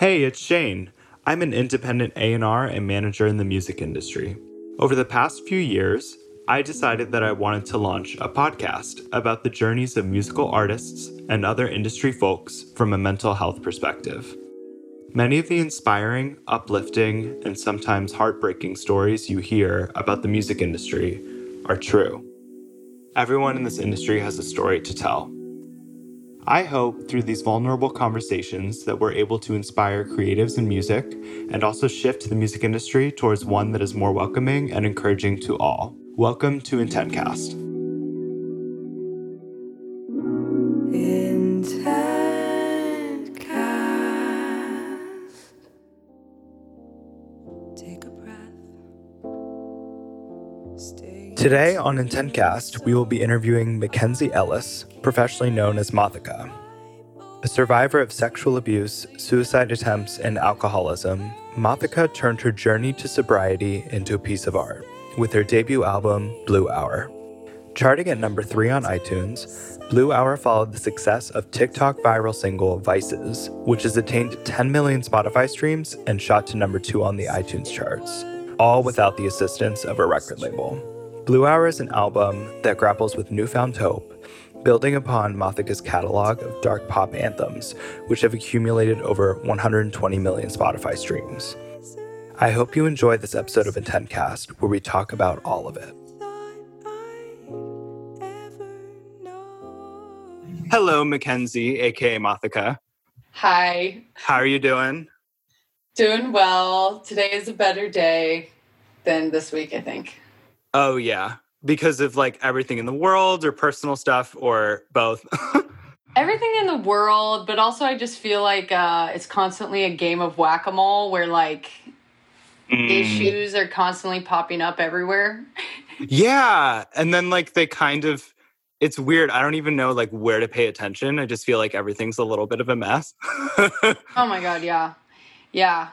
Hey, it's Shane. I'm an independent A&R and manager in the music industry. Over the past few years, I decided that I wanted to launch a podcast about the journeys of musical artists and other industry folks from a mental health perspective. Many of the inspiring, uplifting, and sometimes heartbreaking stories you hear about the music industry are true. Everyone in this industry has a story to tell. I hope through these vulnerable conversations that we're able to inspire creatives in music and also shift the music industry towards one that is more welcoming and encouraging to all. Welcome to IntentCast. Today on IntentCast, we will be interviewing Mackenzie Ellis, professionally known as Mothica. A survivor of sexual abuse, suicide attempts, and alcoholism, Mothica turned her journey to sobriety into a piece of art with her debut album, Blue Hour. Charting at number three on iTunes, Blue Hour followed the success of TikTok viral single Vices, which has attained 10 million Spotify streams and shot to number two on the iTunes charts, all without the assistance of a record label. Blue Hour is an album that grapples with newfound hope, building upon Mothica's catalog of dark pop anthems, which have accumulated over 120 million Spotify streams. I hope you enjoy this episode of IntentCast, where we talk about all of it. Hello, Mackenzie, aka Mothica. Hi. How are you doing? Doing well. Today is a better day than this week, I think. Oh yeah, because of like everything in the world or personal stuff or both. everything in the world, but also I just feel like uh, it's constantly a game of whack a mole where like mm. issues are constantly popping up everywhere. yeah, and then like they kind of. It's weird. I don't even know like where to pay attention. I just feel like everything's a little bit of a mess. oh my god, yeah. Yeah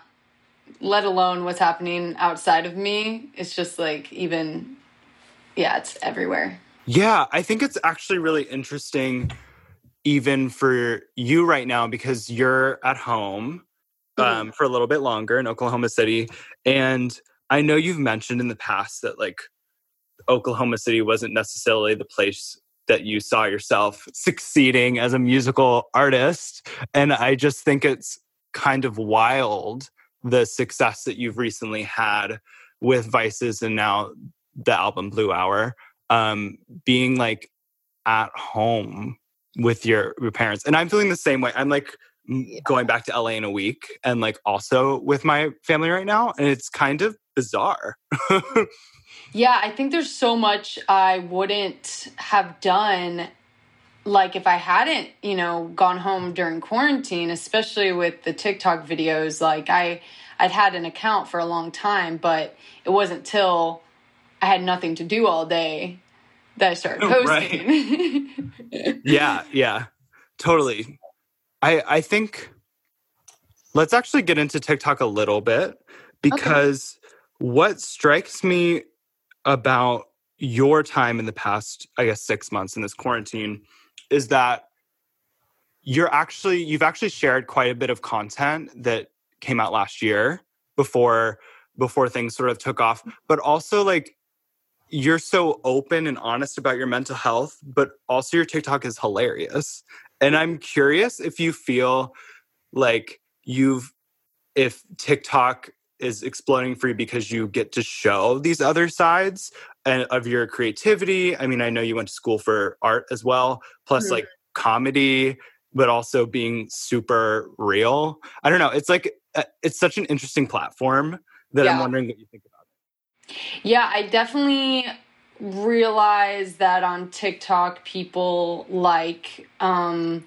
let alone what's happening outside of me. It's just like even, yeah, it's everywhere. Yeah, I think it's actually really interesting, even for you right now, because you're at home mm-hmm. um, mm-hmm. for a little bit longer in Oklahoma City. And I know you've mentioned in the past that like Oklahoma City wasn't necessarily the place that you saw yourself succeeding as a musical artist. And I just think it's kind of wild the success that you've recently had with Vices and now the album Blue Hour, um, being like at home with your, your parents. And I'm feeling the same way. I'm like yeah. going back to LA in a week and like also with my family right now. And it's kind of bizarre. yeah, I think there's so much I wouldn't have done like if I hadn't, you know, gone home during quarantine, especially with the TikTok videos, like I I'd had an account for a long time, but it wasn't till I had nothing to do all day that I started posting. Right. yeah, yeah. Totally. I I think let's actually get into TikTok a little bit because okay. what strikes me about your time in the past, I guess 6 months in this quarantine is that you're actually you've actually shared quite a bit of content that came out last year before before things sort of took off but also like you're so open and honest about your mental health but also your TikTok is hilarious and I'm curious if you feel like you've if TikTok is exploding for you because you get to show these other sides and of your creativity. I mean, I know you went to school for art as well, plus mm-hmm. like comedy, but also being super real. I don't know. It's like uh, it's such an interesting platform that yeah. I'm wondering what you think about. Yeah, I definitely realize that on TikTok people like um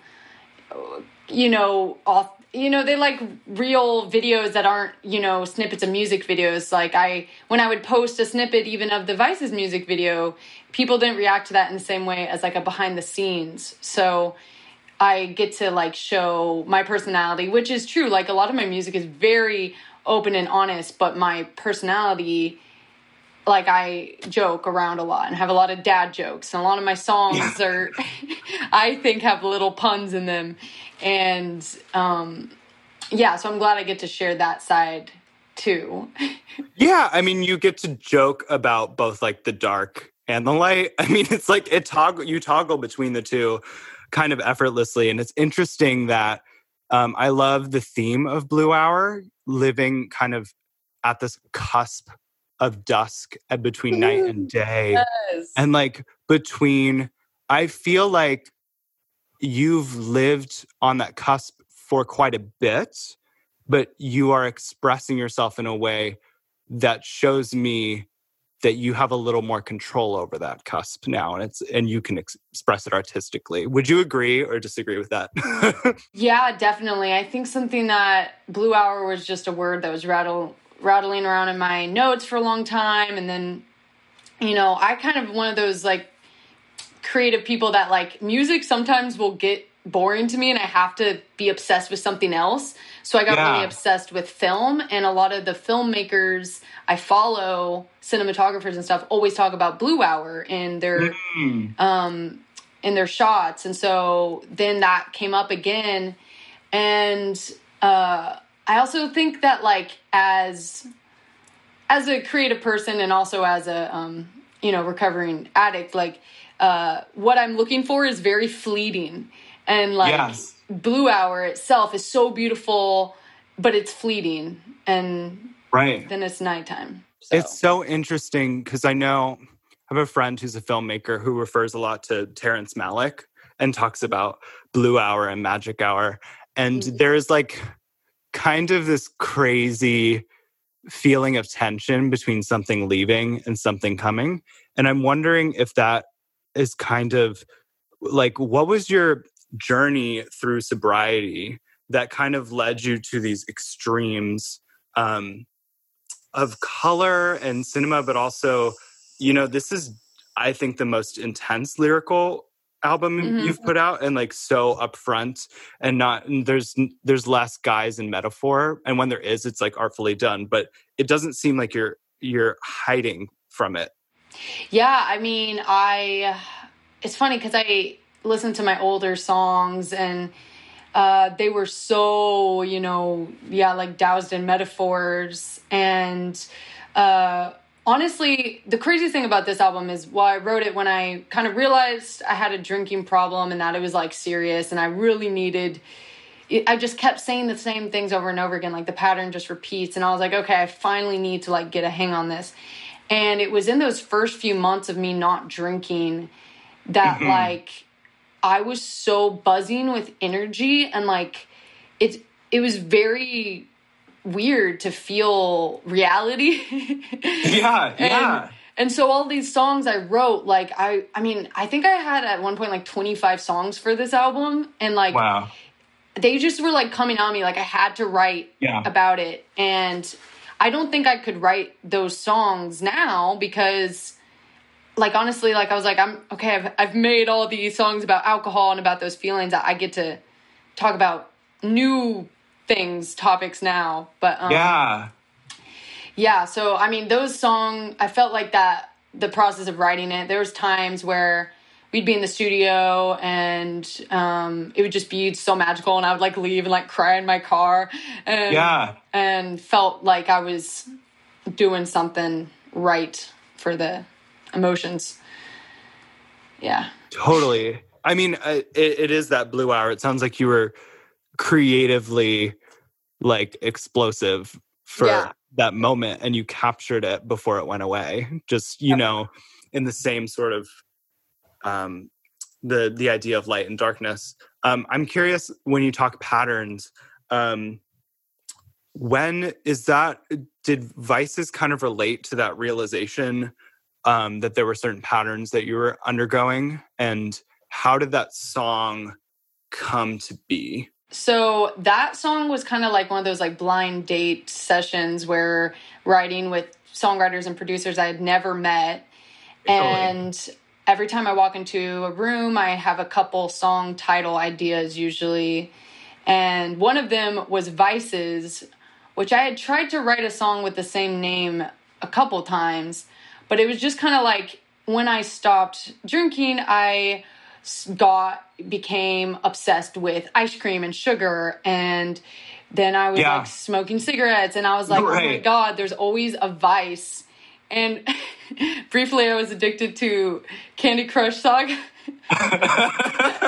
you know off you know they like real videos that aren't you know snippets of music videos. Like i when i would post a snippet even of the vices music video people didn't react to that in the same way as like a behind the scenes. So i get to like show my personality which is true. Like a lot of my music is very open and honest but my personality like I joke around a lot and have a lot of dad jokes and a lot of my songs are I think have little puns in them and um yeah, so I'm glad I get to share that side too. yeah, I mean, you get to joke about both like the dark and the light. I mean, it's like it toggle you toggle between the two kind of effortlessly, and it's interesting that um, I love the theme of Blue Hour, living kind of at this cusp of dusk and between night and day, yes. and like between. I feel like you've lived on that cusp for quite a bit but you are expressing yourself in a way that shows me that you have a little more control over that cusp now and it's and you can ex- express it artistically would you agree or disagree with that yeah definitely i think something that blue hour was just a word that was rattle, rattling around in my notes for a long time and then you know i kind of one of those like creative people that like music sometimes will get boring to me and I have to be obsessed with something else. So I got yeah. really obsessed with film and a lot of the filmmakers I follow, cinematographers and stuff, always talk about Blue Hour and their mm. um in their shots. And so then that came up again and uh I also think that like as as a creative person and also as a um you know recovering addict like uh what I'm looking for is very fleeting and like yes. blue hour itself is so beautiful but it's fleeting and right then it's nighttime so. it's so interesting because i know i have a friend who's a filmmaker who refers a lot to terrence malick and talks about blue hour and magic hour and mm-hmm. there's like kind of this crazy feeling of tension between something leaving and something coming and i'm wondering if that is kind of like what was your journey through sobriety that kind of led you to these extremes um, of color and cinema, but also, you know, this is, I think, the most intense lyrical album mm-hmm. you've put out and like so upfront and not and there's there's less guise and metaphor and when there is it's like artfully done but it doesn't seem like you're you're hiding from it yeah i mean i it's funny because i listen to my older songs and uh, they were so you know yeah like doused in metaphors and uh, honestly the craziest thing about this album is well i wrote it when i kind of realized i had a drinking problem and that it was like serious and i really needed I just kept saying the same things over and over again. Like the pattern just repeats. And I was like, okay, I finally need to like get a hang on this. And it was in those first few months of me not drinking that mm-hmm. like I was so buzzing with energy and like it's it was very weird to feel reality. yeah, yeah. And, and so all these songs I wrote, like I I mean, I think I had at one point like 25 songs for this album and like Wow. They just were like coming on me like I had to write yeah. about it and I don't think I could write those songs now because like honestly, like I was like, I'm okay. I've I've made all these songs about alcohol and about those feelings. I get to talk about new things, topics now. But um, yeah, yeah. So I mean, those song I felt like that the process of writing it. There was times where we'd be in the studio and um, it would just be so magical, and I would like leave and like cry in my car. And, yeah, and felt like I was doing something right for the emotions. Yeah. Totally. I mean, it, it is that blue hour. It sounds like you were creatively like explosive for yeah. that moment and you captured it before it went away. Just, you know, in the same sort of um the the idea of light and darkness. Um I'm curious when you talk patterns, um when is that did vices kind of relate to that realization um, that there were certain patterns that you were undergoing and how did that song come to be so that song was kind of like one of those like blind date sessions where writing with songwriters and producers i had never met. And every time i walk into a room i have a couple song title ideas usually. And one of them was vices which i had tried to write a song with the same name a couple times but it was just kind of like when I stopped drinking, I got became obsessed with ice cream and sugar and then I was Yeah. like smoking cigarettes, and I was like, oh my god, there's always a vice. And briefly, I was addicted to Candy Crush Saga.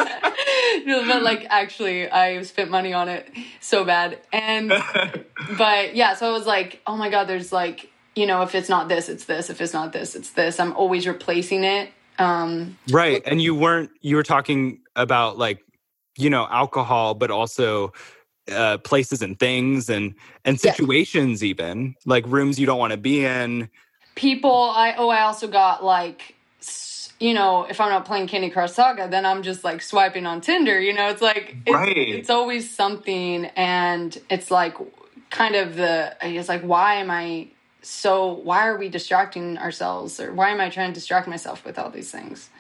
no, but like actually, I spent money on it so bad. And but yeah, so I was like, oh my god, there's like you know, if it's not this, it's this. If it's not this, it's this. I'm always replacing it. Um, right. And you weren't, you were talking about like, you know, alcohol, but also uh, places and things and, and situations, even like rooms you don't want to be in. people i oh i also got like you know if i'm not playing candy crush saga then i'm just like swiping on tinder you know it's like it's, Right. it's always something and it's like kind of the it's like why am i so why are we distracting ourselves or why am i trying to distract myself with all these things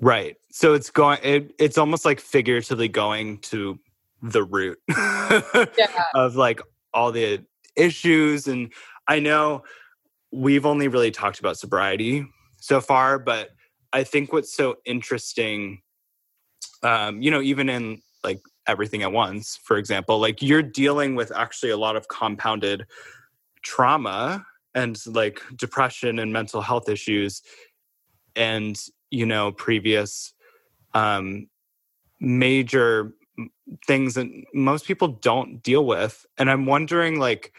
Right. So it's going, it, it's almost like figuratively going to the root of like all the issues. And I know we've only really talked about sobriety so far, but I think what's so interesting, um, you know, even in like everything at once, for example, like you're dealing with actually a lot of compounded trauma and like depression and mental health issues and you know previous um major things that most people don't deal with and i'm wondering like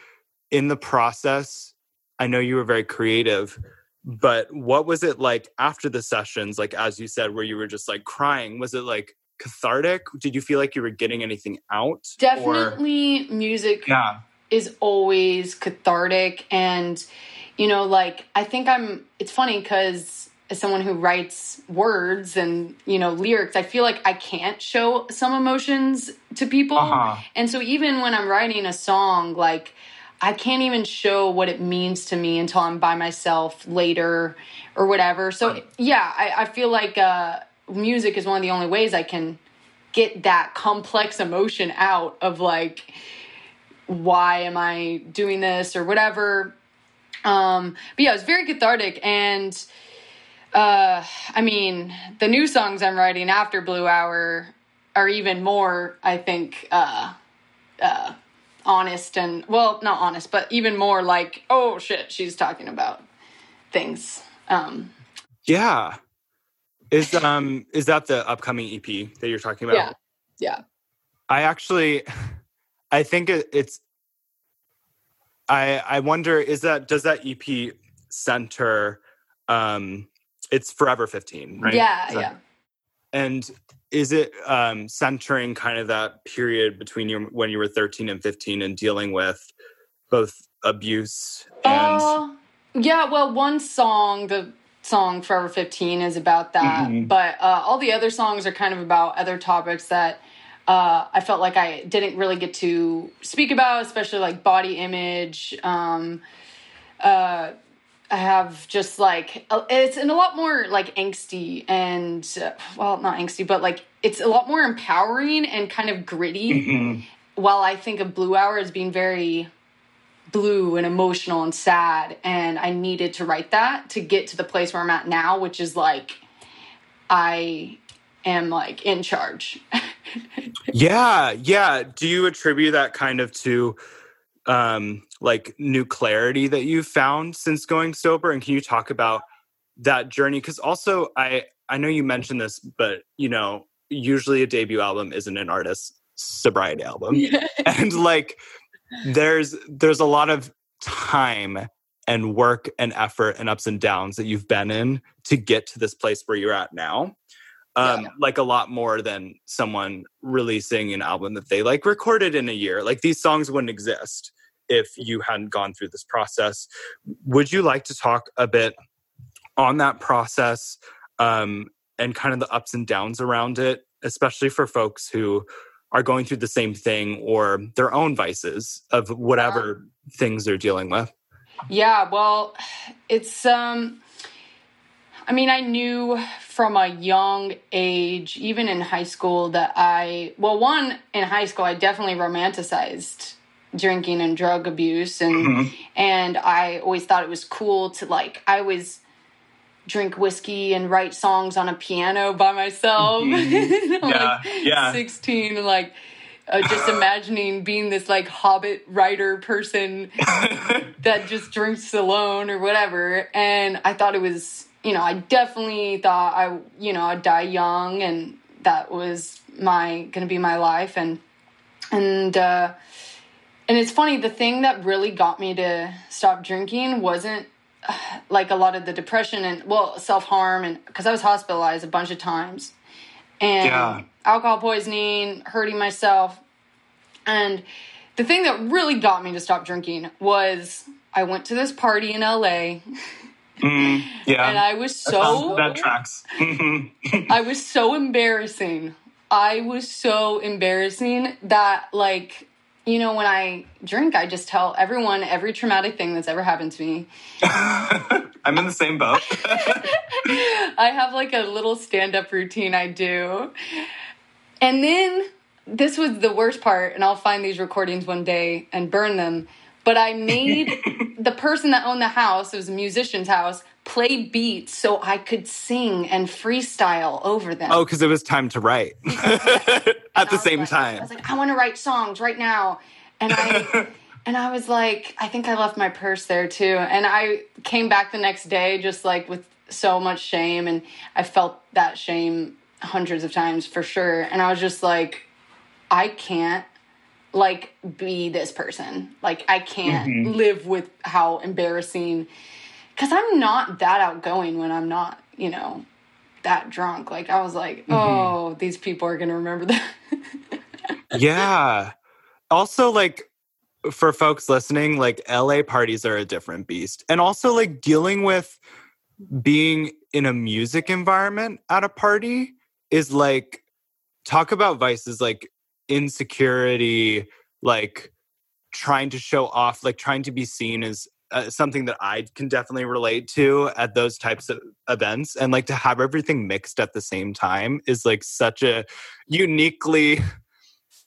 in the process i know you were very creative but what was it like after the sessions like as you said where you were just like crying? Was it like cathartic? Did you feel like you were getting anything out Or- definitely music yeah is always cathartic and you know like i think i'm it's funny because as someone who writes words and you know lyrics i feel like i can't show some emotions to people. Uh-huh. and so even when i'm writing a song like i can't even show what it means to me until i'm by myself later or whatever. So yeah i, I feel like uh, music is one of the only ways i can get that complex emotion out of like why am I doing this or whatever. Um, but yeah, it was very cathartic. And uh, I mean, the new songs I'm writing after Blue Hour are even more, I think, uh, uh, honest and, well, not honest, but even more like, oh shit, she's talking about things. Um, yeah is um is that the upcoming ep that you're talking about yeah. Yeah. I actually, I think it's. I I wonder is that does that EP center? Um, it's Forever Fifteen, right? Yeah. That- yeah. And is it um, centering kind of that period between you when you were thirteen and fifteen and dealing with both abuse and Uh, yeah, well, one song, the song Forever 15, is about that. Mhm. But uh, all the other songs are kind of about other topics that uh, I felt like I didn't really get to speak about, especially like body image. Um, uh, I have just like, it's in a lot more like angsty and, uh, well, not angsty, but like it's a lot more empowering and kind of gritty Mhm. while I think of Blue Hour as being very blue and emotional and sad, and I needed to write that to get to the place where I'm at now, which is like I am like in charge. Yeah, yeah. Do you attribute that kind of to um like new clarity that you've found since going sober? And can you talk about that journey? Cuz also I I know you mentioned this but you know usually a debut album isn't an artist's sobriety album. And like there's there's a lot of time and work and effort and ups and downs that you've been in to get to this place where you're at now um Yeah. like a lot more than someone releasing an album that they like recorded in a year. Like these songs wouldn't exist if you hadn't gone through this process. Would you like to talk a bit on that process um and kind of the ups and downs around it especially for folks who are going through the same thing or their own vices of whatever things they're dealing with? Yeah, well, it's um I mean, I knew from a young age, even in high school that I well, one in high school I definitely romanticized drinking and drug abuse and and I always thought it was cool to like I was drink whiskey and write songs on a piano by myself. Mhm. Yeah, like yeah. 16 like uh, just imagining being this like hobbit writer person that just drinks alone or whatever. And I thought it was, you know, I definitely thought I, you know, I'd die young and that was my going to be my life. And and uh and it's funny the thing that really got me to stop drinking wasn't like a lot of the depression and well self-harm and because i was hospitalized a bunch of times. And yeah. alcohol poisoning hurting myself. And the thing that really got me to stop drinking was i went to this party in la mm, yeah and i was so that, that tracks i was so embarrassing i was so embarrassing that like you know, when I drink, I just tell everyone every traumatic thing that's ever happened to me. I'm in the same boat. I have like a little stand up routine I do. And then this was the worst part, and I'll find these recordings one day and burn them. But I made the person that owned the house, it was a musician's house, play beats so I could sing and freestyle over them. Oh, because it was time to write at the same like, time. I was like, I want to write songs right now, and I. and I was like, I think I left my purse there too. And I came back the next day just like with so much shame. And I felt that shame hundreds of times for sure. And I was just like, I can't like be this person. Like, I can't mm-hmm. live with how embarrassing because I'm not that outgoing when I'm not, you know, that drunk. Like I was like, mm-hmm. oh, these people are gonna remember that. yeah. Also, like for folks listening, like LA parties are a different beast, and also like dealing with being in a music environment at a party is like talk about vices like insecurity, like trying to show off, like trying to be seen as uh, something that I can definitely relate to at those types of events. And like to have everything mixed at the same time is like such a uniquely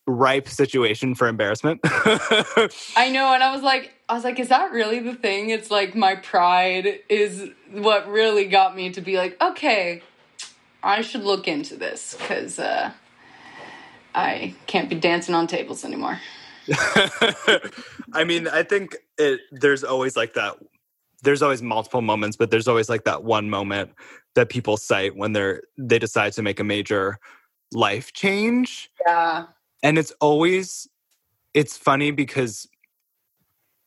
ripe situation for embarrassment. I know. And I was like, I was like, is that really the thing? It's like my pride is what really got me to be like, okay, I should look into this because uh, I can't be dancing on tables anymore. I mean, I think it, there's always like that. There's always multiple moments, but there's always like that one moment that people cite when they're they decide to make a major life change. Yeah, and it's always it's funny because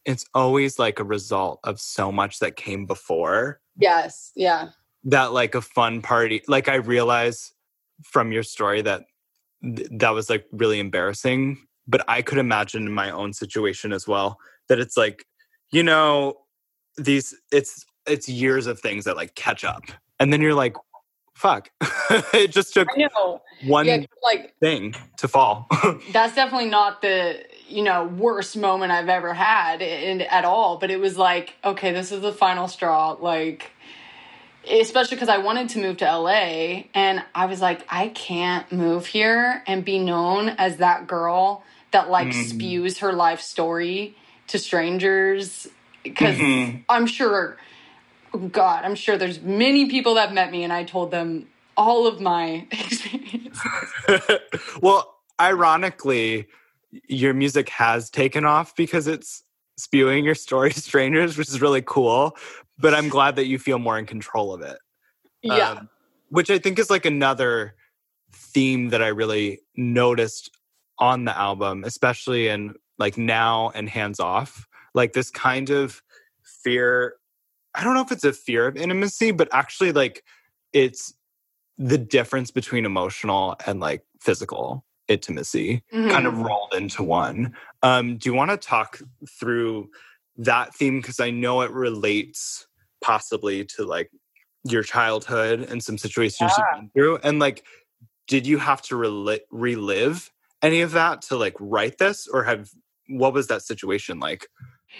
it's always like a result of so much that came before. Yes. Yeah. That like a fun party. Like I realize from your story that th- that was like really embarrassing but I could imagine in my own situation as well that it's like, you know, these it's it's years of things that like catch up. And then you're like, fuck. it just took one yeah, like thing to fall. that's definitely not the you know worst moment I've ever had in, at all. But it was like, okay, this is the final straw. Like, especially because I wanted to move to LA, and I was like, I can't move here and be known as that girl that like mm. spews her life story to strangers because mm-hmm. I'm sure god I'm sure there's many people that met me and I told them all of my experiences well ironically your music has taken off because it's spewing your story to strangers which is really cool but I'm glad that you feel more in control of it yeah um, which I think is like another theme that I really noticed on the album, especially in like now and hands off, like this kind of fear. I don't know if it's a fear of intimacy, but actually, like, it's the difference between emotional and like physical intimacy mm-hmm. kind of mm-hmm. rolled into one. Um, do you want to talk through that theme? Because I know it relates possibly to like your childhood and some situations yeah. you've been through. And like, did you have to rel- relive any of that to like write this or have what was that situation like?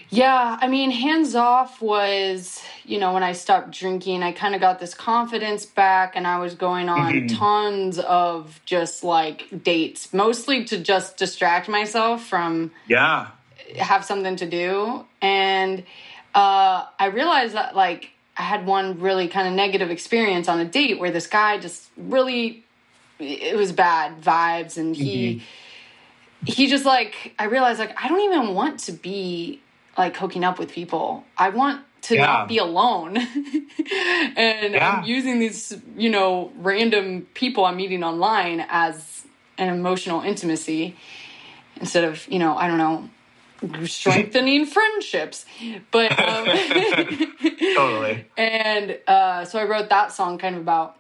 Yeah, I mean, hands off was, you know, when I stopped drinking, I kind of got this confidence back and I was going on mm-hmm. tons of just like dates, mostly to just distract myself from Yeah. have something to do. And uh I realized that like I had one really kind of negative experience on a date where this guy just really it was bad vibes and he he just like I realized like I don't even want to be like hooking up with people. I want to Yeah. not be alone. and Yeah. I'm using these, you know, random people I'm meeting online as an emotional intimacy instead of, you know, I don't know, strengthening friendships. But um Totally. and uh, so I wrote that song kind of about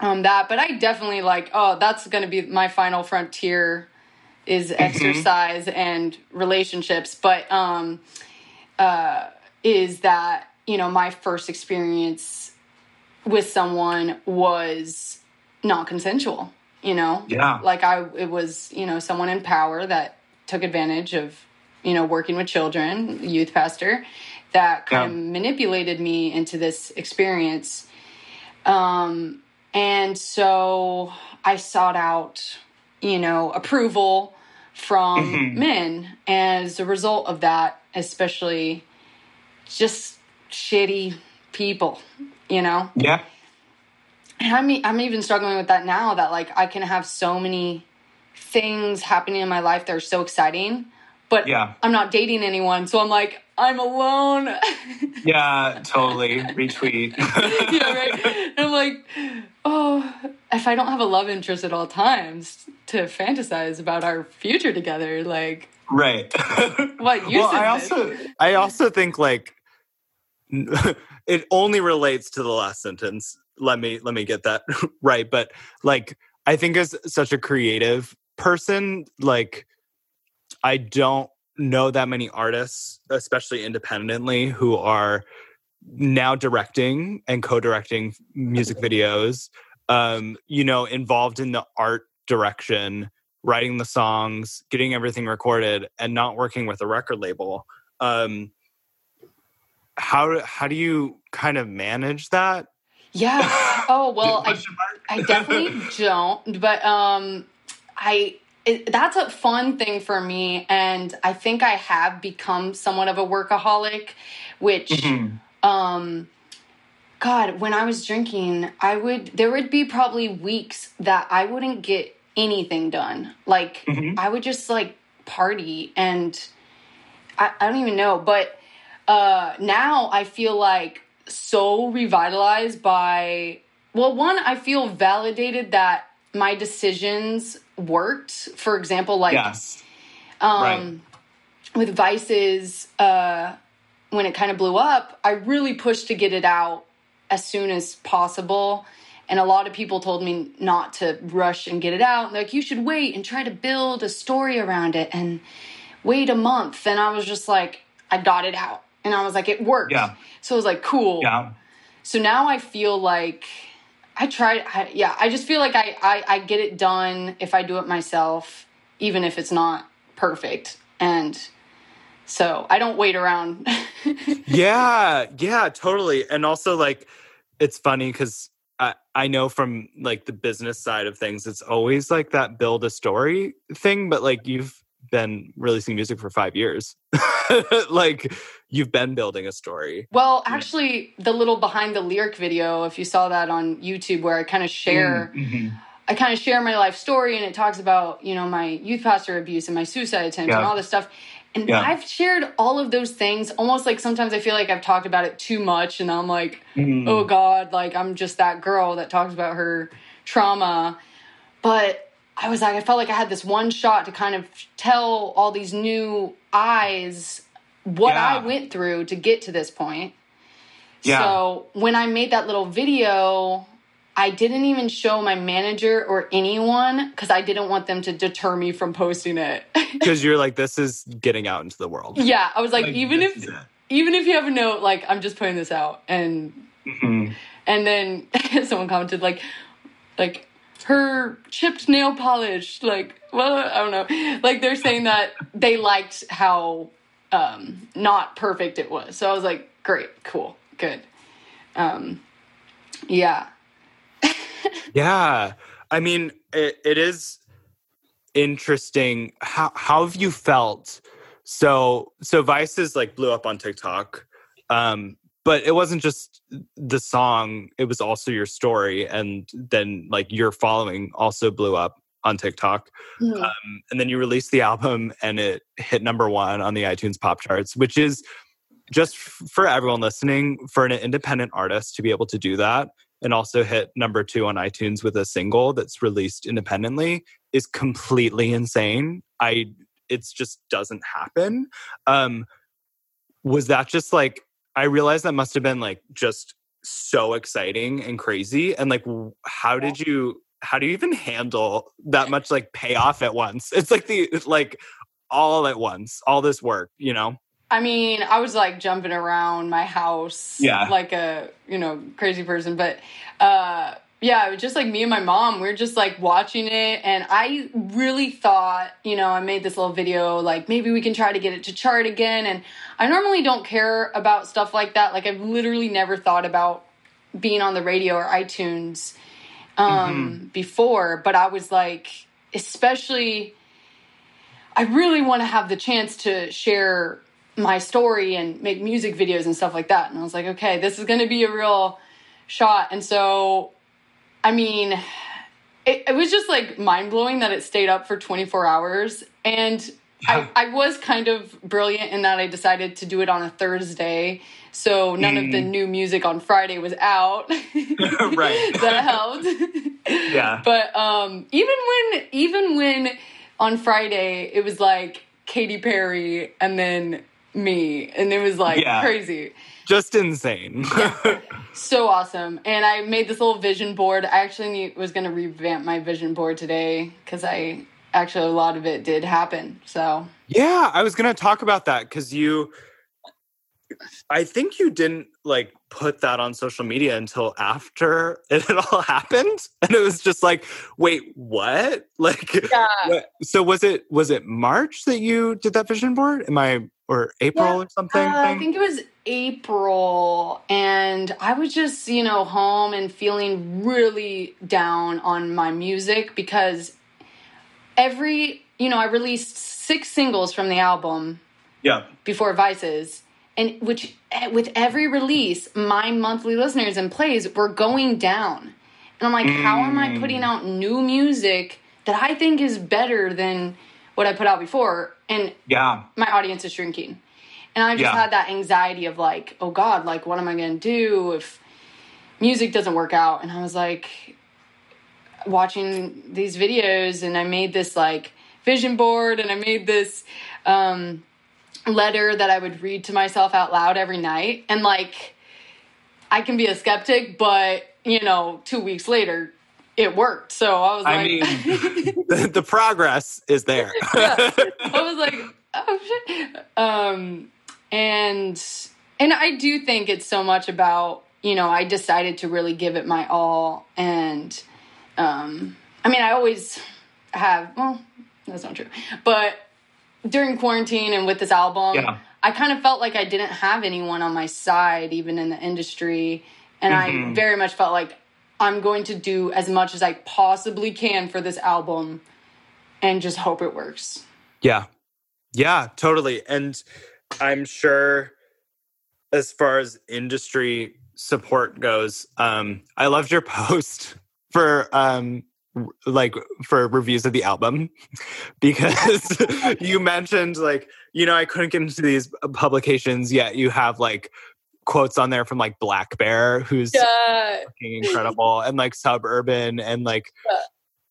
um, that. But I definitely like, oh, that's going to be my final frontier is exercise and relationships. But um, uh, is that you know my first experience with someone was not consensual. You know, Yeah. like I it was you know someone in power that took advantage of you know working with children, youth pastor that kind Yeah. of manipulated me into this experience. Um, and so I sought out, you know, approval from Mhm. men. As a result of that, especially just shitty people, you know? Yeah. And I'm, I'm even struggling with that now that like I can have so many things happening in my life that are so exciting, but Yeah. I'm not dating anyone. So I'm like, I'm alone. Yeah. Totally. Retweet. yeah, right. And I'm like, oh, if I don't have a love interest at all times to fantasize about our future together, like, Right. What use well, I also I also think like it only relates to the last sentence. Let me let me get that right. But like I think as such a creative person, like I don't know that many artists, especially independently, who are now directing and co-directing music videos um you know involved in the art direction writing the songs getting everything recorded and not working with a record label. Um how how do you kind of manage that? Yeah. Oh, well, I, I definitely don't, but, um, I, it, that's a fun thing for me. And I think I have become somewhat of a workaholic, which, Mhm. um god when i was drinking i would there would be probably weeks that i wouldn't get anything done like Mhm. i would just like party and I, I don't even know but uh now i feel like so revitalized by well one i feel validated that my decisions worked for example like yes um, Right. with Vices, uh, when it kind of blew up, I really pushed to get it out as soon as possible. And a lot of people told me not to rush and get it out. And Like, you should wait and try to build a story around it and wait a month. And I was just like, I got it out. And I was like, it worked. Yeah. So I was like, cool. yeah So now I feel like I tried. I, yeah, I just feel like I, I I get it done if I do it myself, even if it's not perfect. And so I don't wait around. yeah yeah totally and also like it's funny because I, I know from like the business side of things it's always like that build a story thing but like you've been releasing music for five years like you've been building a story well, actually, the little behind the lyric video, if you saw that on YouTube, where I kind of share. Mhm. I kind of share my life story and it talks about, you know, my youth pastor abuse and my suicide attempts and all this stuff. And Yeah. I've shared all of those things almost like sometimes I feel like I've talked about it too much and I'm like, Mhm. oh God, like I'm just that girl that talks about her trauma. But I was like, I felt like I had this one shot to kind of tell all these new eyes what Yeah. I went through to get to this point. Yeah. So when I made that little video, I didn't even show my manager or anyone because I didn't want them to deter me from posting it. because you're like this is getting out into the world yeah, I was like, Like, even this if is even if you have a note, like I'm just putting this out, and Mhm. and then someone commented like, like her chipped nail polish, like well, I don't know, like they're saying that they liked how um, not perfect it was. So I was like, great, cool, good, um, yeah. Yeah. I mean, it, it is interesting. How how have you felt? So so Vices like blew up on TikTok. Um, but it wasn't just the song, it was also your story and then like your following also blew up on TikTok. Mhm. Um, and then you released the album and it hit number one on the iTunes pop charts, which is just f- for everyone listening, for an independent artist to be able to do that and also hit number two on iTunes with a single that's released independently is completely insane. I it just doesn't happen. Um, was that just like I realized that must have been like just so exciting and crazy and like how did you how do you even handle that much like payoff at once it's like the like all at once all this work you know I mean, I was like jumping around my house Yeah. like a, you know, crazy person. But uh yeah, it was just like me and my mom, We are just like watching it and I really thought, you know, I made this little video like maybe we can try to get it to chart again and I normally don't care about stuff like that. Like I've literally never thought about being on the radio or iTunes um before, but I was like especially I really want to have the chance to share my story and make music videos and stuff like that. And I was like, okay, this is going to be a real shot. And so, I mean, it, it was just like mind blowing that it stayed up for 24 hours. And Yeah. I, I was kind of brilliant in that I decided to do it on a Thursday. So none of the Mm. new music on Friday was out. Right. that helped. Yeah. But um, even when even when on Friday it was like Katy Perry and then me, and it was like Yeah. crazy, just insane so awesome. And I made this little vision board. I actually need, was going to revamp my vision board today because I actually a lot of it did happen. So yeah i was gonna talk about that because you i think you didn't like put that on social media until after it had all happened and it was just like wait what like yeah, what- so was it was it march that you did that vision board am i or april Yeah, or something Uh, I think it was April, and I was just, you know, home and feeling really down on my music because every, you know, I released six singles from the album yeah before Vices, and which eh, with every release, my monthly listeners and plays were going down. And I'm like, how am I Mm. putting out new music that I think is better than what I put out before? And yeah my audience is shrinking. And I just Yeah. had that anxiety of like, oh God, like what am I gonna do if music doesn't work out? And I was like watching these videos and I made this like vision board and I made this um letter that I would read to myself out loud every night. And like I can be a skeptic, but you know, two weeks later it worked. So I was I like mean, the, the progress is there. I was like, oh shit. Um, and and I do think it's so much about you know I decided to really give it my all, and um, I mean I always have. Well, that's not true, but during quarantine and with this album, Yeah. I kind of felt like I didn't have anyone on my side, even in the industry, and I Mhm. very much felt like I'm going to do as much as I possibly can for this album, and just hope it works. Yeah. Yeah, totally. And I'm sure as far as industry support goes, um, I loved your post for um like for reviews of the album because you mentioned like, you know, I couldn't get into these publications yet. You have like quotes on there from like Blackbear, who's Yeah. incredible, and like Sub Urban and like Yeah.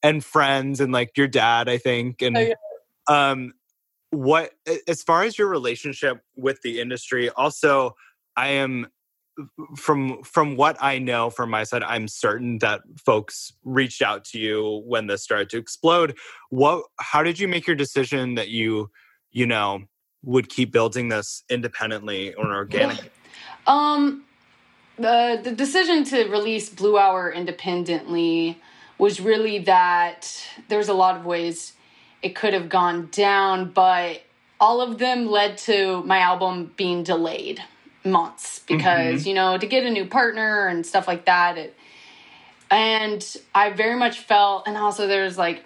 and friends and like your dad, I think. And Oh, yeah. um what as far as your relationship with the industry, also I am from from what I know from my side, I'm certain that folks reached out to you when this started to explode. What how did you make your decision that you, you know, would keep building this independently or organically? Um, the the decision to release Blue Hour independently was really that there's a lot of ways it could have gone down, but all of them led to my album being delayed months because you know to get a new partner and stuff like that. It, and I very much felt, and also there's like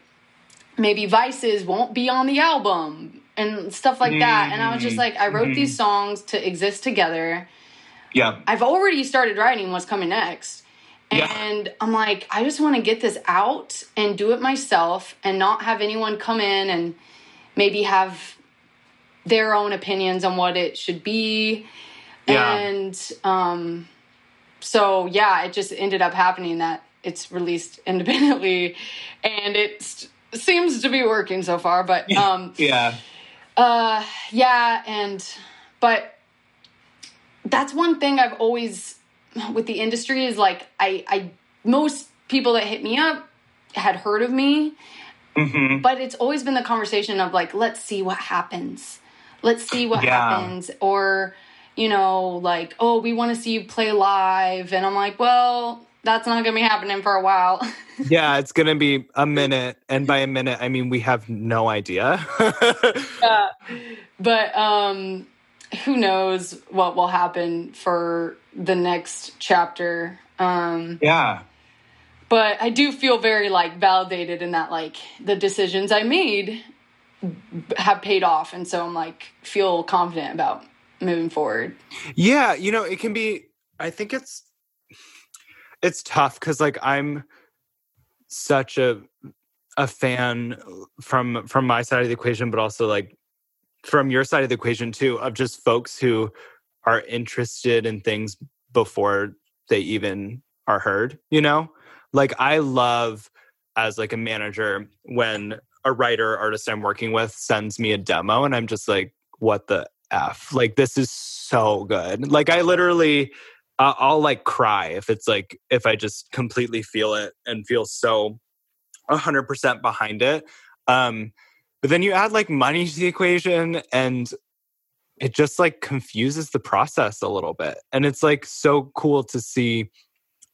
maybe Vices won't be on the album and stuff like that. And I was just Mm, like, I wrote mhm. these songs to exist together. Yeah. I've already started writing what's coming next. Yeah. And I'm like, I just want to get this out and do it myself and not have anyone come in and maybe have their own opinions on what it should be. Yeah. And um, so, yeah, it just ended up happening that it's released independently and it seems to be working so far. But um, Yeah. uh, yeah, and but that's one thing I've always with the industry is like I I most people that hit me up had heard of me, hmm but it's always been the conversation of like let's see what happens. Let's see what Yeah. happens or you know like oh we want to see you play live and I'm like well that's not going to be happening for a while. Yeah, it's gonna be a minute, and by a minute, I mean we have no idea. Uh, but um who knows what will happen for the next chapter um yeah, but i do feel very like validated in that like the decisions i made have paid off and so i'm like feel confident about moving forward yeah. You know, it can be. I think it's it's tough because like I'm such a a fan from from my side of the equation, but also like from your side of the equation too, of just folks who are interested in things before they even are heard. You know, like I love as like a manager when a writer artist I'm working with sends me a demo and I'm just like, what the f? Like this is so good. Like I literally uh, I'll like cry if it's like if I just completely feel it and feel so 100% behind it. Um but then you add like money to the equation and it just like confuses the process a little bit. And it's like so cool to see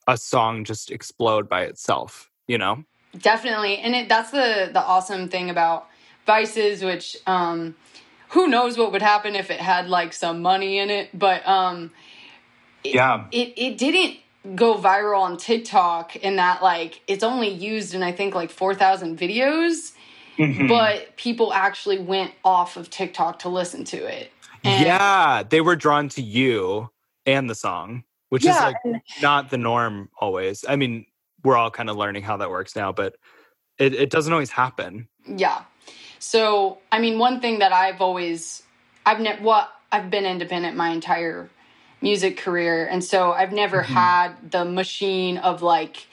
a song just explode by itself, you know? definitely and it that's the the awesome thing about vices which um who knows what would happen if it had like some money in it but um Yeah. it it didn't go viral on TikTok in that like it's only used in I think like 4,000 videos Mhm. but people actually went off of TikTok to listen to it. And- yeah, they were drawn to you and the song, which is like not the norm always. I mean, we're all kind of learning how that works now, but it, it doesn't always happen. Yeah. So, I mean, one thing that I've always I've ne- what I've been independent my entire music career and so I've never had the machine of like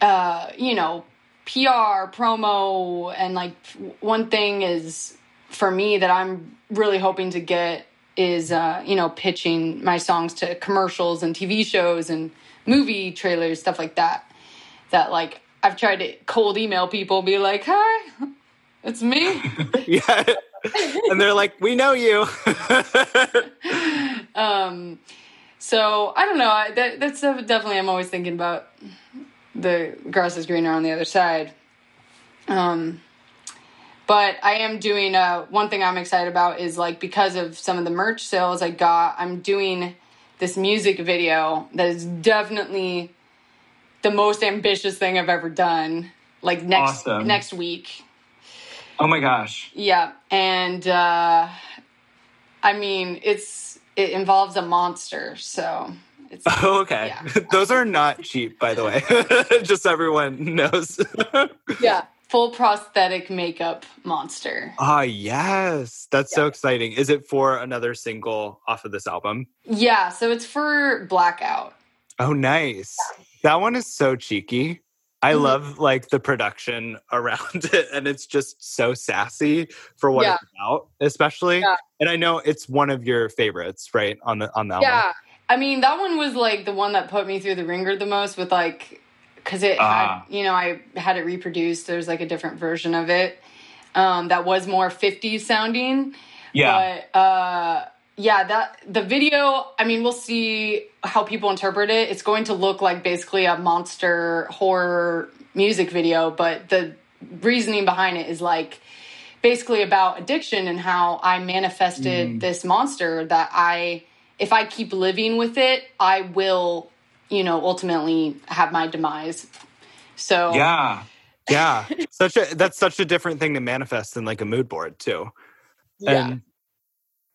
uh, you know, PR, promo and like one thing is for me that I'm really hoping to get is uh, you know, pitching my songs to commercials and TV shows and movie trailers, stuff like that. That like I've tried to cold email people, be like, "Hi, it's me." yeah. and they're like, we know you. um, so I don't know. I, that, that's definitely I'm always thinking about the grass is greener on the other side. Um, but I am doing uh, one thing I'm excited about is like because of some of the merch sales I got, I'm doing this music video that is definitely the most ambitious thing I've ever done. Like next Awesome. next week. oh my gosh. Yeah, and uh, I mean it's it involves a monster, so it's Oh, okay. Yeah. Those are not cheap, by the way. Just so everyone knows. yeah full prosthetic makeup monster. Ah, yes. That's so exciting. Is it for another single off of this album? Yeah, so it's for Blackout. Oh, nice. That one is so cheeky. I Mhm. love like the production around it, and it's just so sassy for what Yeah. it's about, especially. Yeah. And I know it's one of your favorites, right? On the on the album. Yeah. I mean, that one was like the one that put me through the ringer the most with like, because it Ah. had, you know, I had it reproduced. There's like a different version of it um, that was more 50s sounding. But uh, yeah, that the video, I mean, we'll see how people interpret it. It's going to look like basically a monster horror music video, but the reasoning behind it is like basically about addiction and how I manifested Mm. this monster that I if I keep living with it, I will, you know, ultimately have my demise. So yeah. Yeah. such a that's such a different thing to manifest than like a mood board too. yeah. And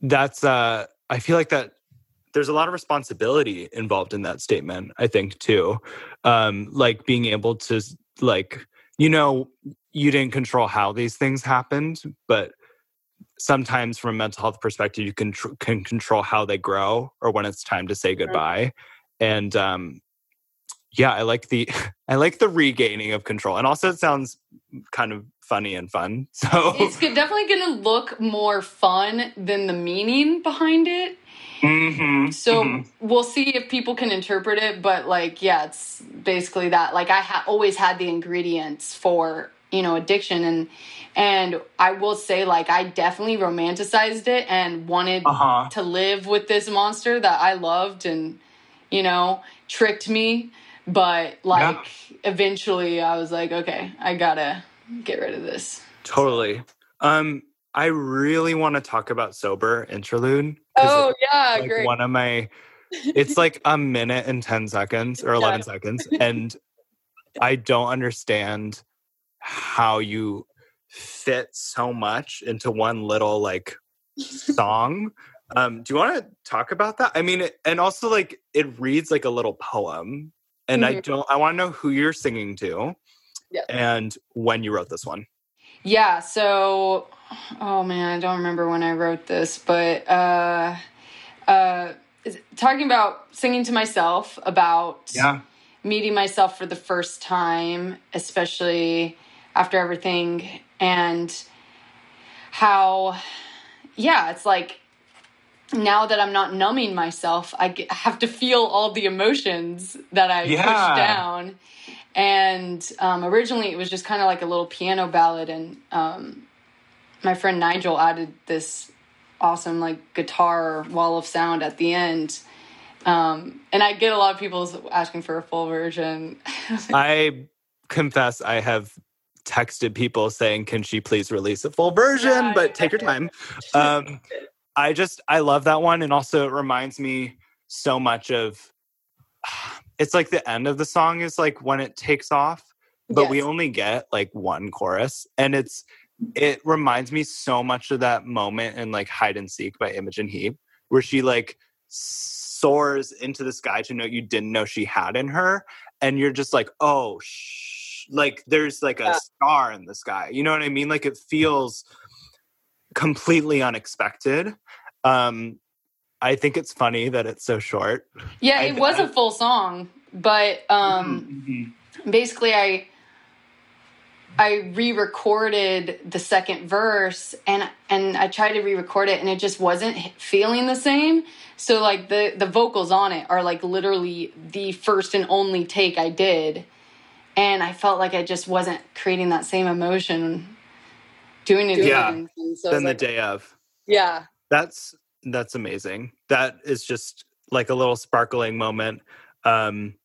that's uh I feel like that there's a lot of responsibility involved in that statement i think too um like being able to like you know you didn't control how these things happened but sometimes from a mental health perspective you can tr- can control how they grow or when it's time to say goodbye. And um yeah i like the i like the regaining of control. And also it sounds kind of funny and fun so it's definitely gonna look more fun than the meaning behind it. Mm-hmm, so mm-hmm. we'll see if people can interpret it but like yeah it's basically that. Like i ha- always had the ingredients for you know addiction and and i will say like i definitely romanticized it and wanted uh-huh. to live with this monster that i loved and you know tricked me but like yeah. eventually i was like okay i gotta get rid of this totally um i really want to talk about sober interlude oh yeah like great one of my it's like a minute and 10 seconds or 11 yeah. seconds and i don't understand how you fit so much into one little like song. Um, do you want to talk about that? I mean, it, and also like it reads like a little poem, and mm-hmm. I don't. I want to know who you're singing to, yeah. and when you wrote this one. Yeah. So, oh man, I don't remember when I wrote this, but uh, uh, talking about singing to myself about yeah meeting myself for the first time, especially after everything and how yeah it's like now that i'm not numbing myself i have to feel all the emotions that i yeah. pushed down. And um, originally it was just kind of like a little piano ballad and um, my friend nigel added this awesome like guitar wall of sound at the end. Um, and i get a lot of people asking for a full version. I confess i have texted people saying, "Can she please release a full version?" Yeah, but take your time. Um, I just I love that one, and also it reminds me so much of. It's like the end of the song is like when it takes off, but yes. we only get like one chorus, and it's it reminds me so much of that moment in like hide and seek by Imogen Heap, where she like soars into the sky to know you didn't know she had in her, and you're just like, oh. Sh- like there's like a yeah. star in the sky. You know what I mean? Like it feels completely unexpected. Um I think it's funny that it's so short. Yeah, it I, was I, a full song, but um mm-hmm, mm-hmm. basically I I re-recorded the second verse and and I tried to re-record it and it just wasn't feeling the same. So like the the vocals on it are like literally the first and only take I did and I felt like I just wasn't creating that same emotion doing it. Yeah. So then the like, day of. Yeah. That's that's amazing. That is just like a little sparkling moment. Um,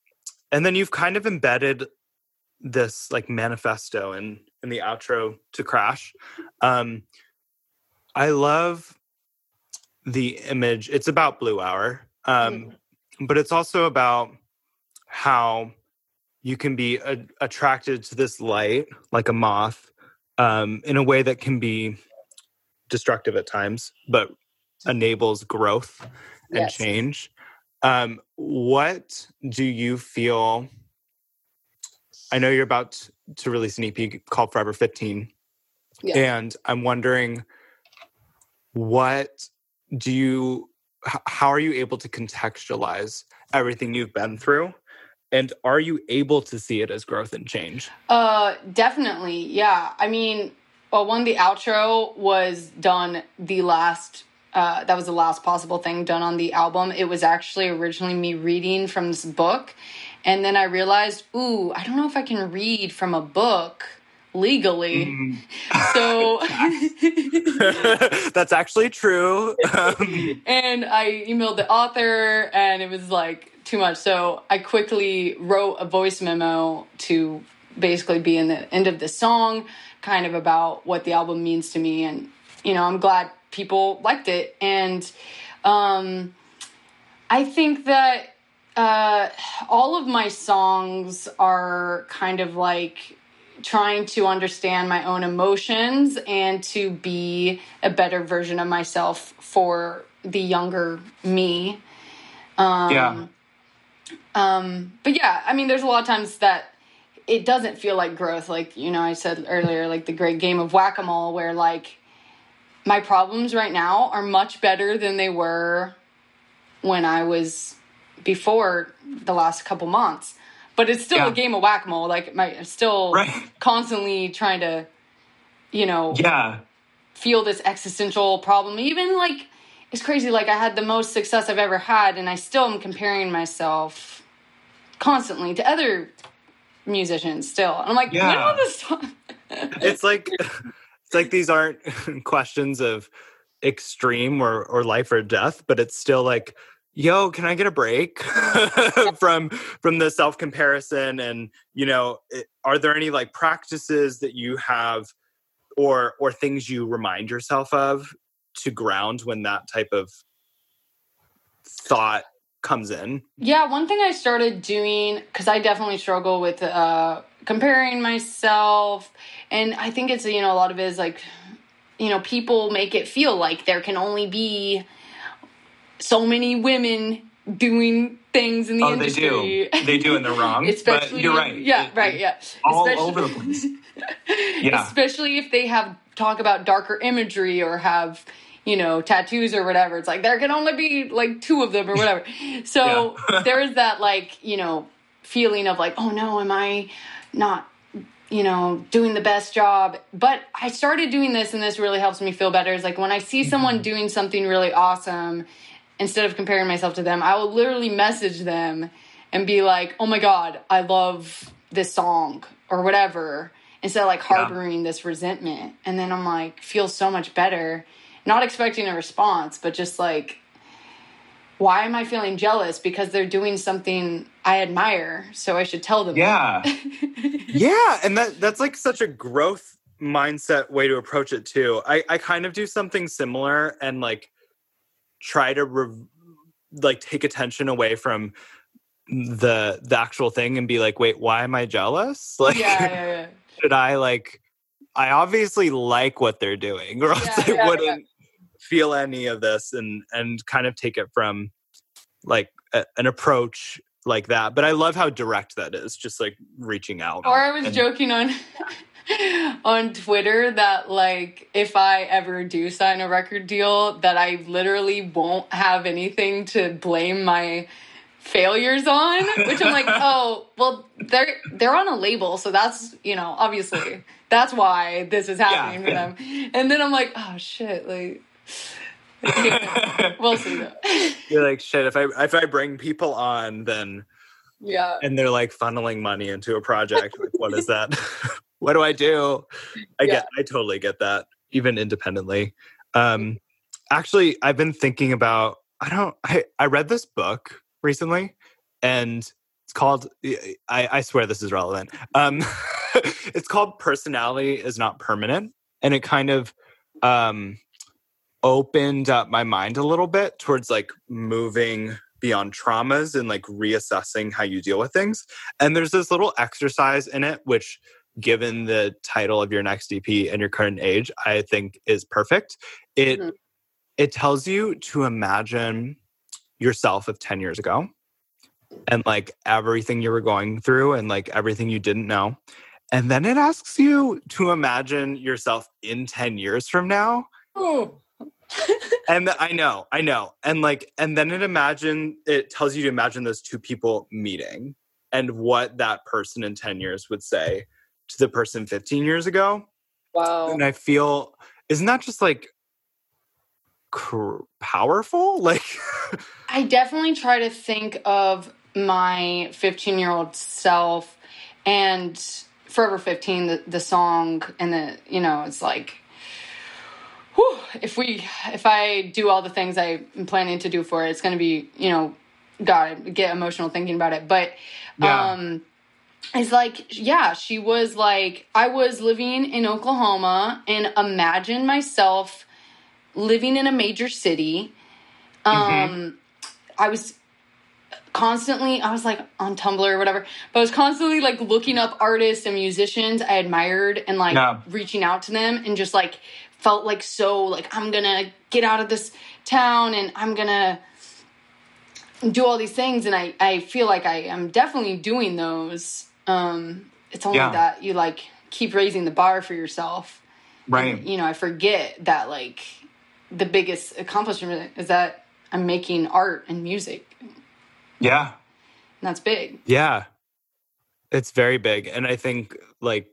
and then you've kind of embedded this like manifesto in in the outro to Crash. Um, I love the image. It's about Blue Hour, um, mm. but it's also about how you can be a- attracted to this light like a moth um, in a way that can be destructive at times, but enables growth and yes. change. Um, what do you feel? I know you're about to release an EP called Forever 15. Yeah. And I'm wondering what do you, how are you able to contextualize everything you've been through and are you able to see it as growth and change uh definitely yeah i mean well one the outro was done the last uh, that was the last possible thing done on the album it was actually originally me reading from this book and then i realized ooh i don't know if i can read from a book legally. Mm. So that's actually true. And I emailed the author, and it was like too much. So I quickly wrote a voice memo to basically be in the end of the song, kind of about what the album means to me. And, you know, I'm glad people liked it. And um, I think that uh, all of my songs are kind of like trying to understand my own emotions and to be a better version of myself for the younger me. Um, Yeah. Um, but yeah, I mean, there's a lot of times that it doesn't feel like growth. Like, you know, I said earlier, like the great game of whack a mole, where like my problems right now are much better than they were when I was before the last couple months. But it's still Yeah. a game of whack a mole. Like, my, I'm still Right. constantly trying to, you know, Yeah. feel this existential problem. Even like it's crazy. Like I had the most success I've ever had, and I still am comparing myself constantly to other musicians. Still, and I'm like, when Yeah. will this stop? It's like it's like these aren't questions of extreme or or life or death, but it's still like, yo, can I get a break from from the self comparison? And you know, it, are there any like practices that you have, or or things you remind yourself of to ground when that type of thought comes in? Yeah, one thing I started doing because I definitely struggle with uh, comparing myself, and I think it's you know a lot of it is like, you know, people make it feel like there can only be so many women doing things in the Oh, they do. They do, and they're wrong. but Especially, you're right. Yeah, right. Yeah, all Especially- over the place. Yeah. Especially if they have talk about darker imagery or have you know tattoos or whatever. It's like there can only be like two of them or whatever. So Yeah. there is that like you know feeling of like oh no, am I not you know doing the best job? But I started doing this, and this really helps me feel better. Is like when I see Mm-hmm. someone doing something really awesome. Instead of comparing myself to them, I will literally message them and be like, "Oh my god, I love this song or whatever." Instead of like harboring this resentment, and then I'm like, feel so much better. Not expecting a response, but just like, why am I feeling jealous? Because they're doing something I admire, so I should tell them. that. Yeah. yeah. And that that's like such a growth mindset way to approach it too. I, I kind of do something similar and like try to re- like take attention away from the the actual thing and be like, wait, why am I jealous? Like yeah, yeah, yeah. should I like I obviously like what they're doing or else Yeah, I yeah, yeah. wouldn't feel any of this and and kind of take it from like a, an approach like that. But I love how direct that is, just like reaching out. Or I was and- joking on on Twitter that like if I ever do sign a record deal that I literally won't have anything to blame my failures on which I'm like oh well they're they're on a label so that's you know obviously that's why this is happening for Yeah. them and then I'm like oh shit like we'll see though You're like shit. If I if I bring people on, then yeah and they're like funneling money into a project, like what is that? what do I do? I Yeah. get. I totally get that, even independently. Um, actually, I've been thinking about. I don't. I I read this book recently, and it's called. I I swear this is relevant. Um, it's called "Personality Is Not Permanent," and it kind of um opened up my mind a little bit towards like moving beyond traumas and like reassessing how you deal with things. And there's this little exercise in it, which, given the title of your next EP and your current age, I think is perfect. It Mhm. it tells you to imagine yourself of 10 years ago and like everything you were going through and like everything you didn't know. And then it asks you to imagine yourself in 10 years from now oh and th- I know, I know. And like, and then it imagine it tells you to imagine those two people meeting and what that person in 10 years would say to the person 15 years ago. wow And I feel, isn't that just like cr- powerful? Like, I definitely try to think of my 15 year old self and Forever 15, the, the song, and the, you know, it's like, whew, if we, if I do all the things I'm planning to do for it, it's going to be, you know, God, I get emotional thinking about it. But, Yeah. um, it's like, yeah, she was like, I was living in Oklahoma and imagine myself living in a major city. Um, I was constantly, I was like on Tumblr or whatever, but I was constantly like looking up artists and musicians I admired and like Yeah. reaching out to them and just like felt like so like I'm gonna get out of this town and I'm gonna do all these things and I, I feel like I am definitely doing those. Um, it's only Yeah. that you like keep raising the bar for yourself. Right. And, you know, I forget that like the biggest accomplishment is that I'm making art and music. And Yeah. that's big. Yeah. It's very big. And I think like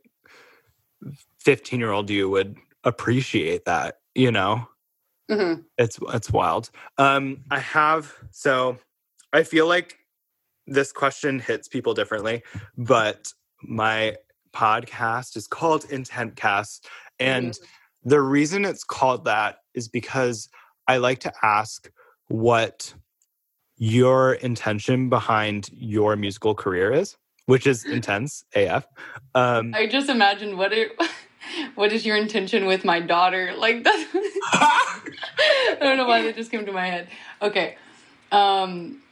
15 year old you would appreciate that, you know? hmm It's it's wild. Um I have so I feel like this question hits people differently, but my podcast is called Intent Cast and the reason it's called that is because I like to ask what your intention behind your musical career is, which is intense AF. Um, I just imagined what it, what is your intention with my daughter? Like that. I don't know why that just came to my head. Okay. Um,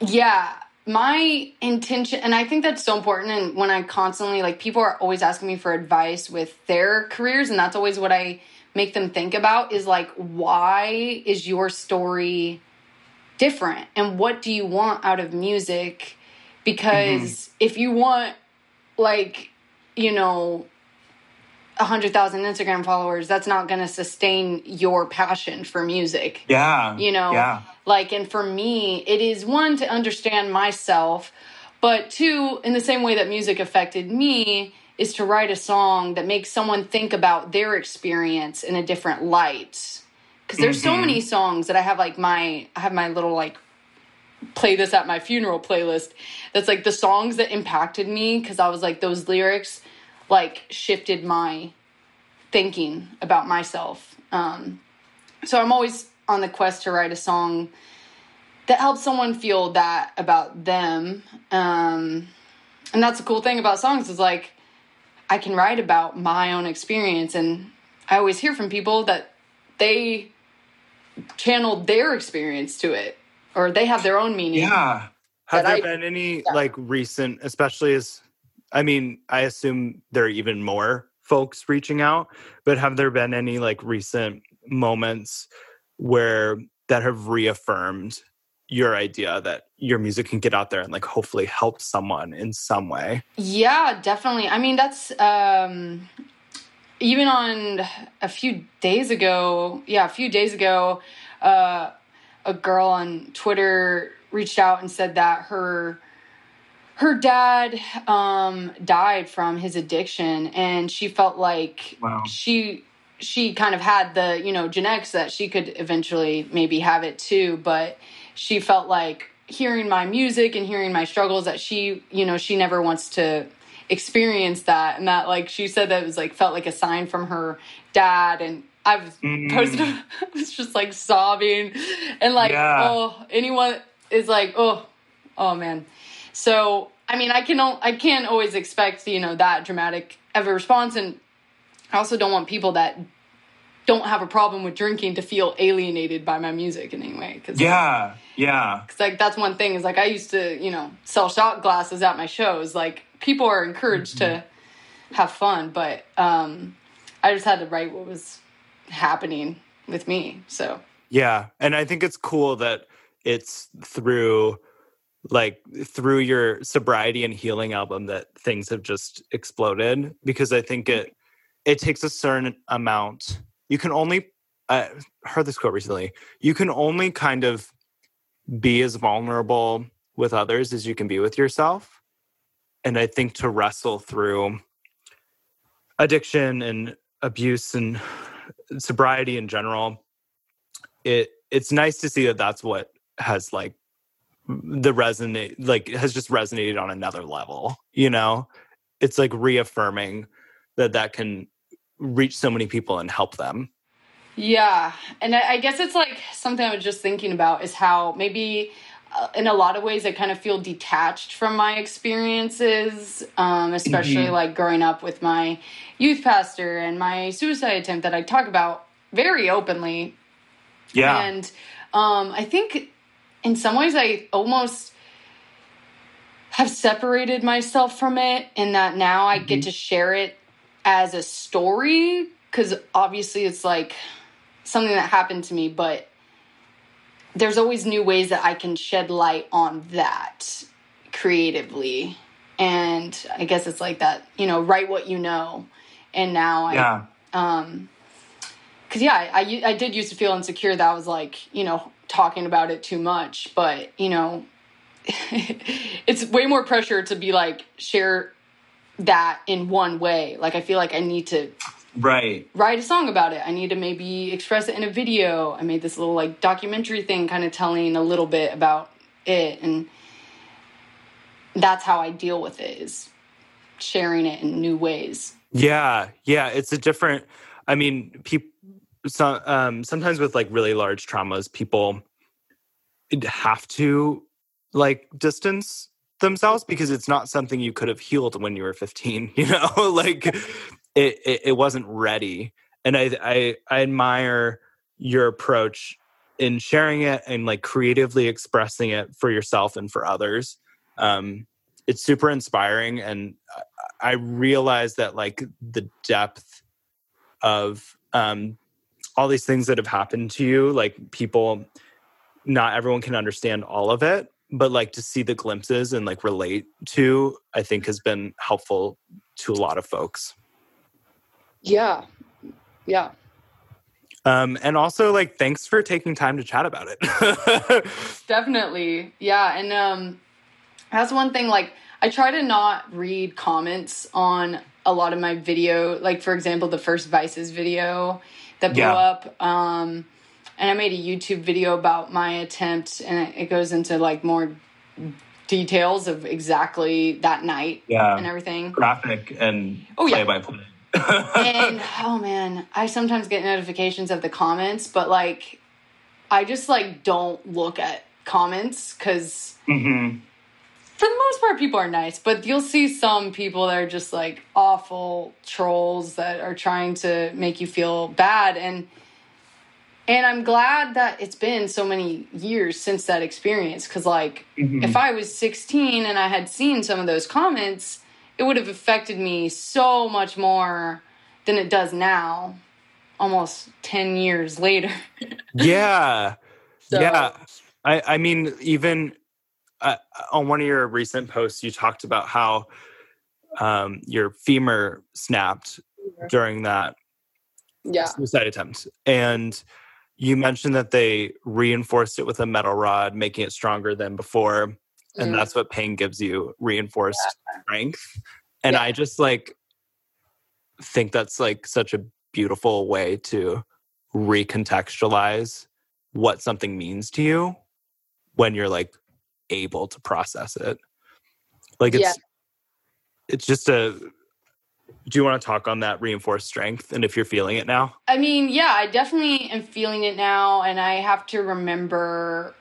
yeah, my intention, and I think that's so important. And when I constantly, like, people are always asking me for advice with their careers, and that's always what I make them think about is like, why is your story different? And what do you want out of music? Because if you want, like, you know, a hundred thousand Instagram followers, that's not going to sustain your passion for music. yeah. You know, Yeah. like, and for me, it is one to understand myself, but two, in the same way that music affected me, is to write a song that makes someone think about their experience in a different light. Because there's so Mhm. many songs that I have like my, I have my little like play this at my funeral playlist. That's like the songs that impacted me because I was like those lyrics like shifted my thinking about myself. Um, so I'm always on the quest to write a song that helps someone feel that about them. Um, and that's the cool thing about songs is like I can write about my own experience, and I always hear from people that they channeled their experience to it, or they have their own meaning. Yeah. Have there I- been any Yeah. like recent, especially as I mean, I assume there are even more folks reaching out, but have there been any like recent moments where that have reaffirmed your idea that your music can get out there and like hopefully help someone in some way? Yeah, definitely. I mean, that's um even on a few days ago. Yeah, a few days ago, uh a girl on Twitter reached out and said that her her dad um died from his addiction and she felt like Wow. she she kind of had the you know genetics that she could eventually maybe have it too but she felt like hearing my music and hearing my struggles that she you know she never wants to experience that and that like she said that it was like felt like a sign from her dad and i was Mm. posted i was just like sobbing and like Yeah. oh anyone is like oh oh man so i mean i can i can't always expect you know that dramatic of a response and i also don't want people that don't have a problem with drinking to feel alienated by my music in any way because Yeah. Yeah. Cause like that's one thing is like I used to, you know, sell shot glasses at my shows. Like people are encouraged to have fun, but um I just had to write what was happening with me. So Yeah. And I think it's cool that it's through like through your sobriety and healing album that things have just exploded because I think mm-hmm. it it takes a certain amount. You can only I heard this quote recently. You can only kind of be as vulnerable with others as you can be with yourself. And I think to wrestle through addiction and abuse and sobriety in general, it it's nice to see that that's what has like the resonate like has just resonated on another level you know? It's like reaffirming that that can reach so many people and help them. Yeah, and I, I guess it's like something I was just thinking about is how maybe uh, in a lot of ways I kind of feel detached from my experiences, um, especially Mhm. like growing up with my youth pastor and my suicide attempt that I talk about very openly. Yeah. And um, I think in some ways I almost have separated myself from it in that now I get to share it as a story because obviously it's like something that happened to me, but there's always new ways that I can shed light on that creatively. And I guess it's like that, you know, write what you know. And now I, Yeah. um, cause yeah, I, I, I did used to feel insecure that I was like, you know, talking about it too much, but you know, it's way more pressure to be like, share that in one way. Like, I feel like I need to Right. write a song about it. I need to maybe express it in a video. I made this little like documentary thing kind of telling a little bit about it and that's how I deal with it is sharing it in new ways. Yeah, yeah, it's a different. I mean, people. So, um, sometimes with like really large traumas, people have to like distance themselves because it's not something you could have healed when you were 15. You know, like it, it, it wasn't ready. And I, I, I admire your approach in sharing it and like creatively expressing it for yourself and for others. Um, it's super inspiring, and I- I realize that like the depth of um, all these things that have happened to you, like people, not everyone can understand all of it, but like to see the glimpses and like relate to, I think has been helpful to a lot of folks. Yeah. Yeah. Um, and also like thanks for taking time to chat about it. Definitely. Yeah. And um that's one thing like I try to not read comments on a lot of my video, like for example the first Vices video that blew Yeah. up. Um and I made a YouTube video about my attempt and it goes into like more details of exactly that night yeah. and everything. Graphic and Oh, yeah. by play. and oh man, I sometimes get notifications of the comments, but like I just like don't look at comments cuz hmm for the most part people are nice but you'll see some people that are just like awful trolls that are trying to make you feel bad and and i'm glad that it's been so many years since that experience because like mm-hmm. if i was 16 and i had seen some of those comments it would have affected me so much more than it does now almost 10 years later Yeah. So- Yeah. I, I mean, even uh, on one of your recent posts, you talked about how um, your femur snapped during that yeah suicide attempt. And you mentioned that they reinforced it with a metal rod, making it stronger than before. And Mm. that's what pain gives you reinforced strength. And Yeah. I just like think that's like such a beautiful way to recontextualize what something means to you when you're like able to process it. Like it's Yeah. it's just a do you want to talk on that reinforced strength and if you're feeling it now? I mean, yeah, I definitely am feeling it now, and I have to remember.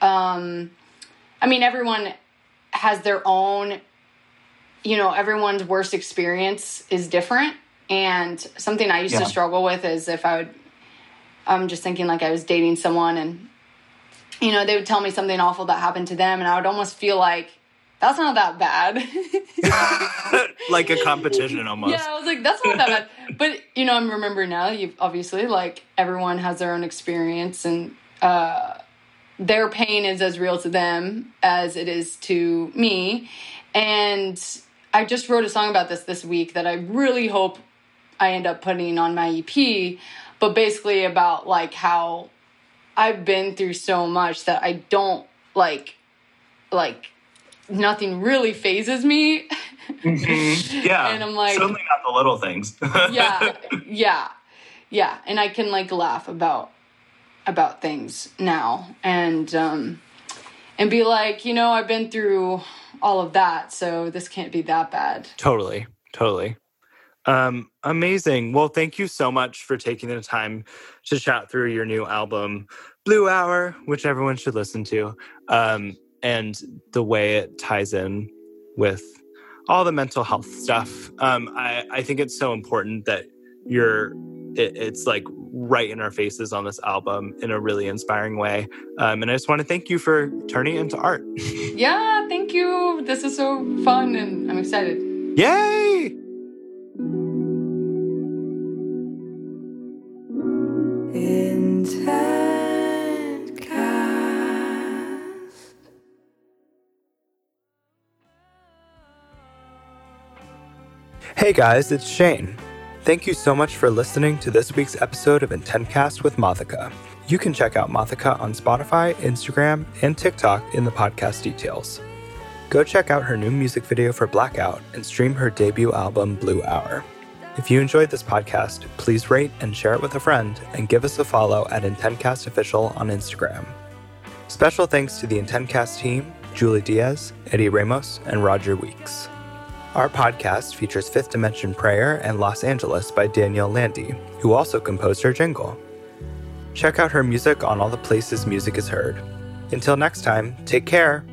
Um, I mean, everyone has their own. You know, everyone's worst experience is different, and something I used Yeah. to struggle with is if I would. I'm just thinking like I was dating someone, and you know they would tell me something awful that happened to them, and I would almost feel like that's not that bad. like a competition almost. Yeah, I was like, that's not that bad. But you know, I'm remembering now. You obviously like everyone has their own experience, and uh, their pain is as real to them as it is to me. And I just wrote a song about this this week that I really hope I end up putting on my EP. But basically, about like how I've been through so much that I don't like, like nothing really phases me. Mhm. Yeah. And I'm like- certainly not the little things. yeah yeah yeah and i can like laugh about about things now and um and be like you know i've been through all of that so this can't be that bad Totally. Totally. Um, amazing. Well, thank you so much for taking the time to chat through your new album, Blue Hour, which everyone should listen to, um, and the way it ties in with all the mental health stuff. Um, I, I think it's so important that you're, it, it's like right in our faces on this album in a really inspiring way. Um, and I just want to thank you for turning it into art. yeah thank you this is so fun and i'm excited Yay! Hey guys, it's Shane. Thank you so much for listening to this week's episode of Intentcast with Mothica. You can check out Mothica on Spotify, Instagram, and TikTok in the podcast details. Go check out her new music video for Blackout and stream her debut album, Blue Hour. If you enjoyed this podcast, please rate and share it with a friend and give us a follow at Intentcast Official on Instagram. Special thanks to the Intentcast team, Julie Diaz, Eddie Ramos, and Roger Weeks. Our podcast features Fifth Dimension Prayer and Los Angeles by Danielle Lande, who also composed her jingle. Check out her music on all the places music is heard. Until next time, take care